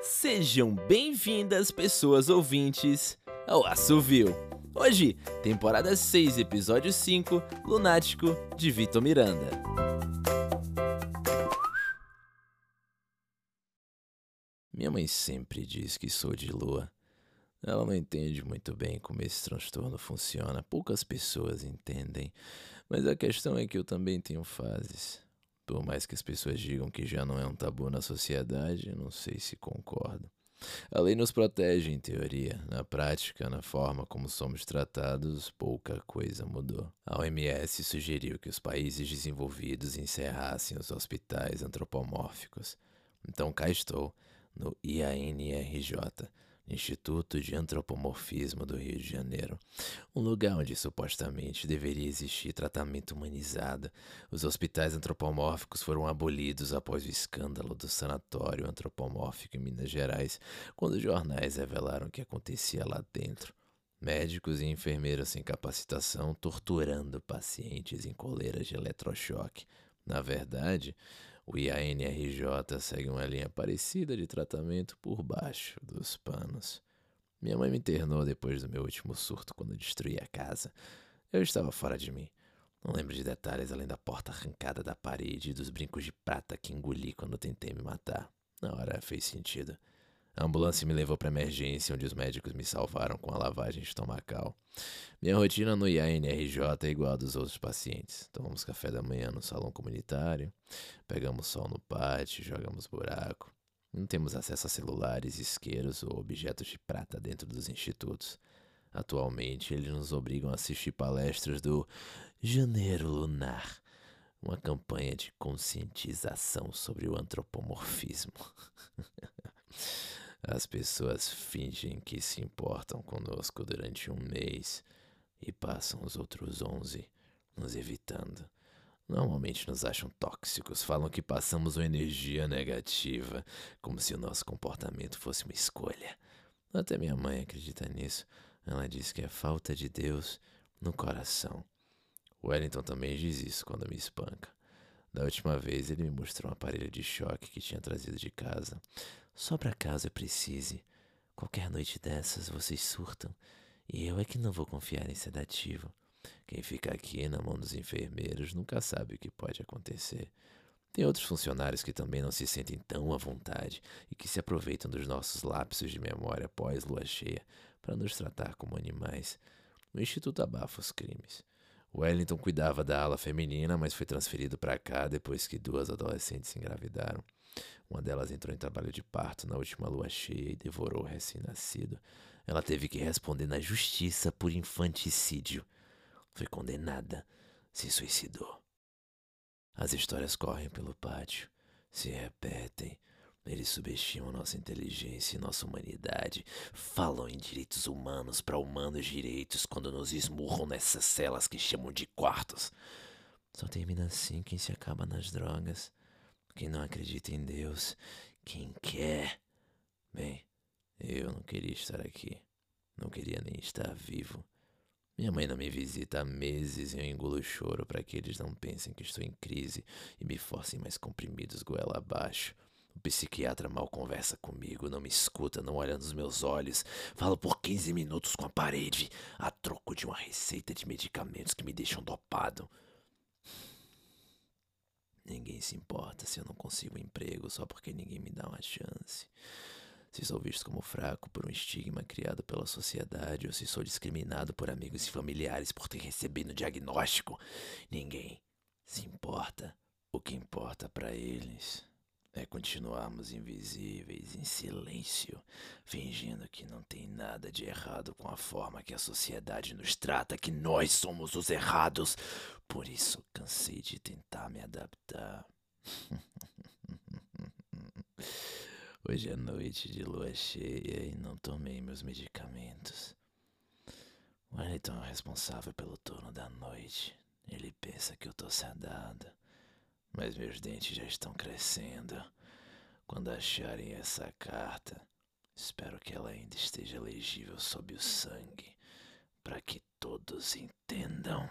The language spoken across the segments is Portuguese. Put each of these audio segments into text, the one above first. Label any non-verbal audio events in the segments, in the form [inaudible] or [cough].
Sejam bem-vindas, pessoas ouvintes, ao Assovio. Hoje, temporada 6, episódio 5, Lunático, de Vitor Miranda. Minha mãe sempre diz que sou de lua. Ela não entende muito bem como esse transtorno funciona, poucas pessoas entendem, mas a questão é que eu também tenho fases. Por mais que as pessoas digam que já não é um tabu na sociedade, não sei se concordo. A lei nos protege, em teoria. Na prática, na forma como somos tratados, pouca coisa mudou. A OMS sugeriu que os países desenvolvidos encerrassem os hospitais antropomórficos. Então cá estou, no IANRJ, Instituto de Antropomorfismo do Rio de Janeiro, um lugar onde supostamente deveria existir tratamento humanizado. Os hospitais antropomórficos foram abolidos após o escândalo do sanatório antropomórfico em Minas Gerais, quando jornais revelaram o que acontecia lá dentro. Médicos e enfermeiras sem capacitação torturando pacientes em coleiras de eletrochoque. Na verdade, o IANRJ segue uma linha parecida de tratamento por baixo dos panos. Minha mãe me internou depois do meu último surto quando destruí a casa. Eu estava fora de mim. Não lembro de detalhes além da porta arrancada da parede e dos brincos de prata que engoli quando tentei me matar. Na hora fez sentido. A ambulância me levou para emergência, onde os médicos me salvaram com a lavagem estomacal. Minha rotina no IANRJ é igual a dos outros pacientes. Tomamos café da manhã no salão comunitário, pegamos sol no pátio, jogamos buraco. Não temos acesso a celulares, isqueiros ou objetos de prata dentro dos institutos. Atualmente, eles nos obrigam a assistir palestras do Janeiro Lunar, uma campanha de conscientização sobre o antropomorfismo. [laughs] As pessoas fingem que se importam conosco durante um mês e passam os outros onze nos evitando. Normalmente nos acham tóxicos, falam que passamos uma energia negativa, como se o nosso comportamento fosse uma escolha. Até minha mãe acredita nisso. Ela diz que é falta de Deus no coração. Wellington também diz isso quando me espanca. Da última vez ele me mostrou um aparelho de choque que tinha trazido de casa. Só para caso eu precise. Qualquer noite dessas vocês surtam. E eu é que não vou confiar em sedativo. Quem fica aqui na mão dos enfermeiros nunca sabe o que pode acontecer. Tem outros funcionários que também não se sentem tão à vontade e que se aproveitam dos nossos lapsos de memória após lua cheia para nos tratar como animais. O Instituto abafa os crimes. Wellington cuidava da ala feminina, mas foi transferido para cá depois que duas adolescentes se engravidaram. Uma delas entrou em trabalho de parto na última lua cheia e devorou o recém-nascido. Ela teve que responder na justiça por infanticídio. Foi condenada, se suicidou. As histórias correm pelo pátio, se repetem. Eles subestimam nossa inteligência e nossa humanidade. Falam em direitos humanos para humanos direitos quando nos esmurram nessas celas que chamam de quartos. Só termina assim quem se acaba nas drogas. Quem não acredita em Deus, quem quer. Bem, eu não queria estar aqui. Não queria nem estar vivo. Minha mãe não me visita há meses e eu engulo o choro para que eles não pensem que estou em crise e me forcem mais comprimidos goela abaixo. O psiquiatra mal conversa comigo, não me escuta, não olha nos meus olhos. Falo por 15 minutos com a parede, a troco de uma receita de medicamentos que me deixam dopado. Ninguém se importa se eu não consigo um emprego só porque ninguém me dá uma chance. Se sou visto como fraco por um estigma criado pela sociedade ou se sou discriminado por amigos e familiares por ter recebido diagnóstico, ninguém se importa. O que importa para eles é continuarmos invisíveis, em silêncio, fingindo que não tem nada de errado com a forma que a sociedade nos trata, que nós somos os errados. Por isso cansei de tentar me adaptar. [laughs] Hoje é noite de lua cheia e não tomei meus medicamentos. Wellington é responsável pelo turno da noite. Ele pensa que eu tô sedado mas meus dentes já estão crescendo. Quando acharem essa carta, espero que ela ainda esteja legível sob o sangue, para que todos entendam.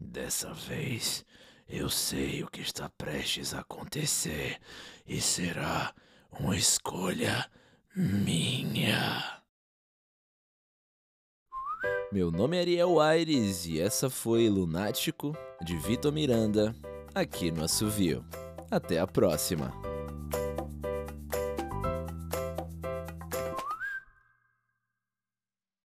Dessa vez, eu sei o que está prestes a acontecer e será uma escolha minha. Meu nome é Ariel Aires e essa foi Lunático, de Vitor Miranda, aqui no Assovio. Até a próxima!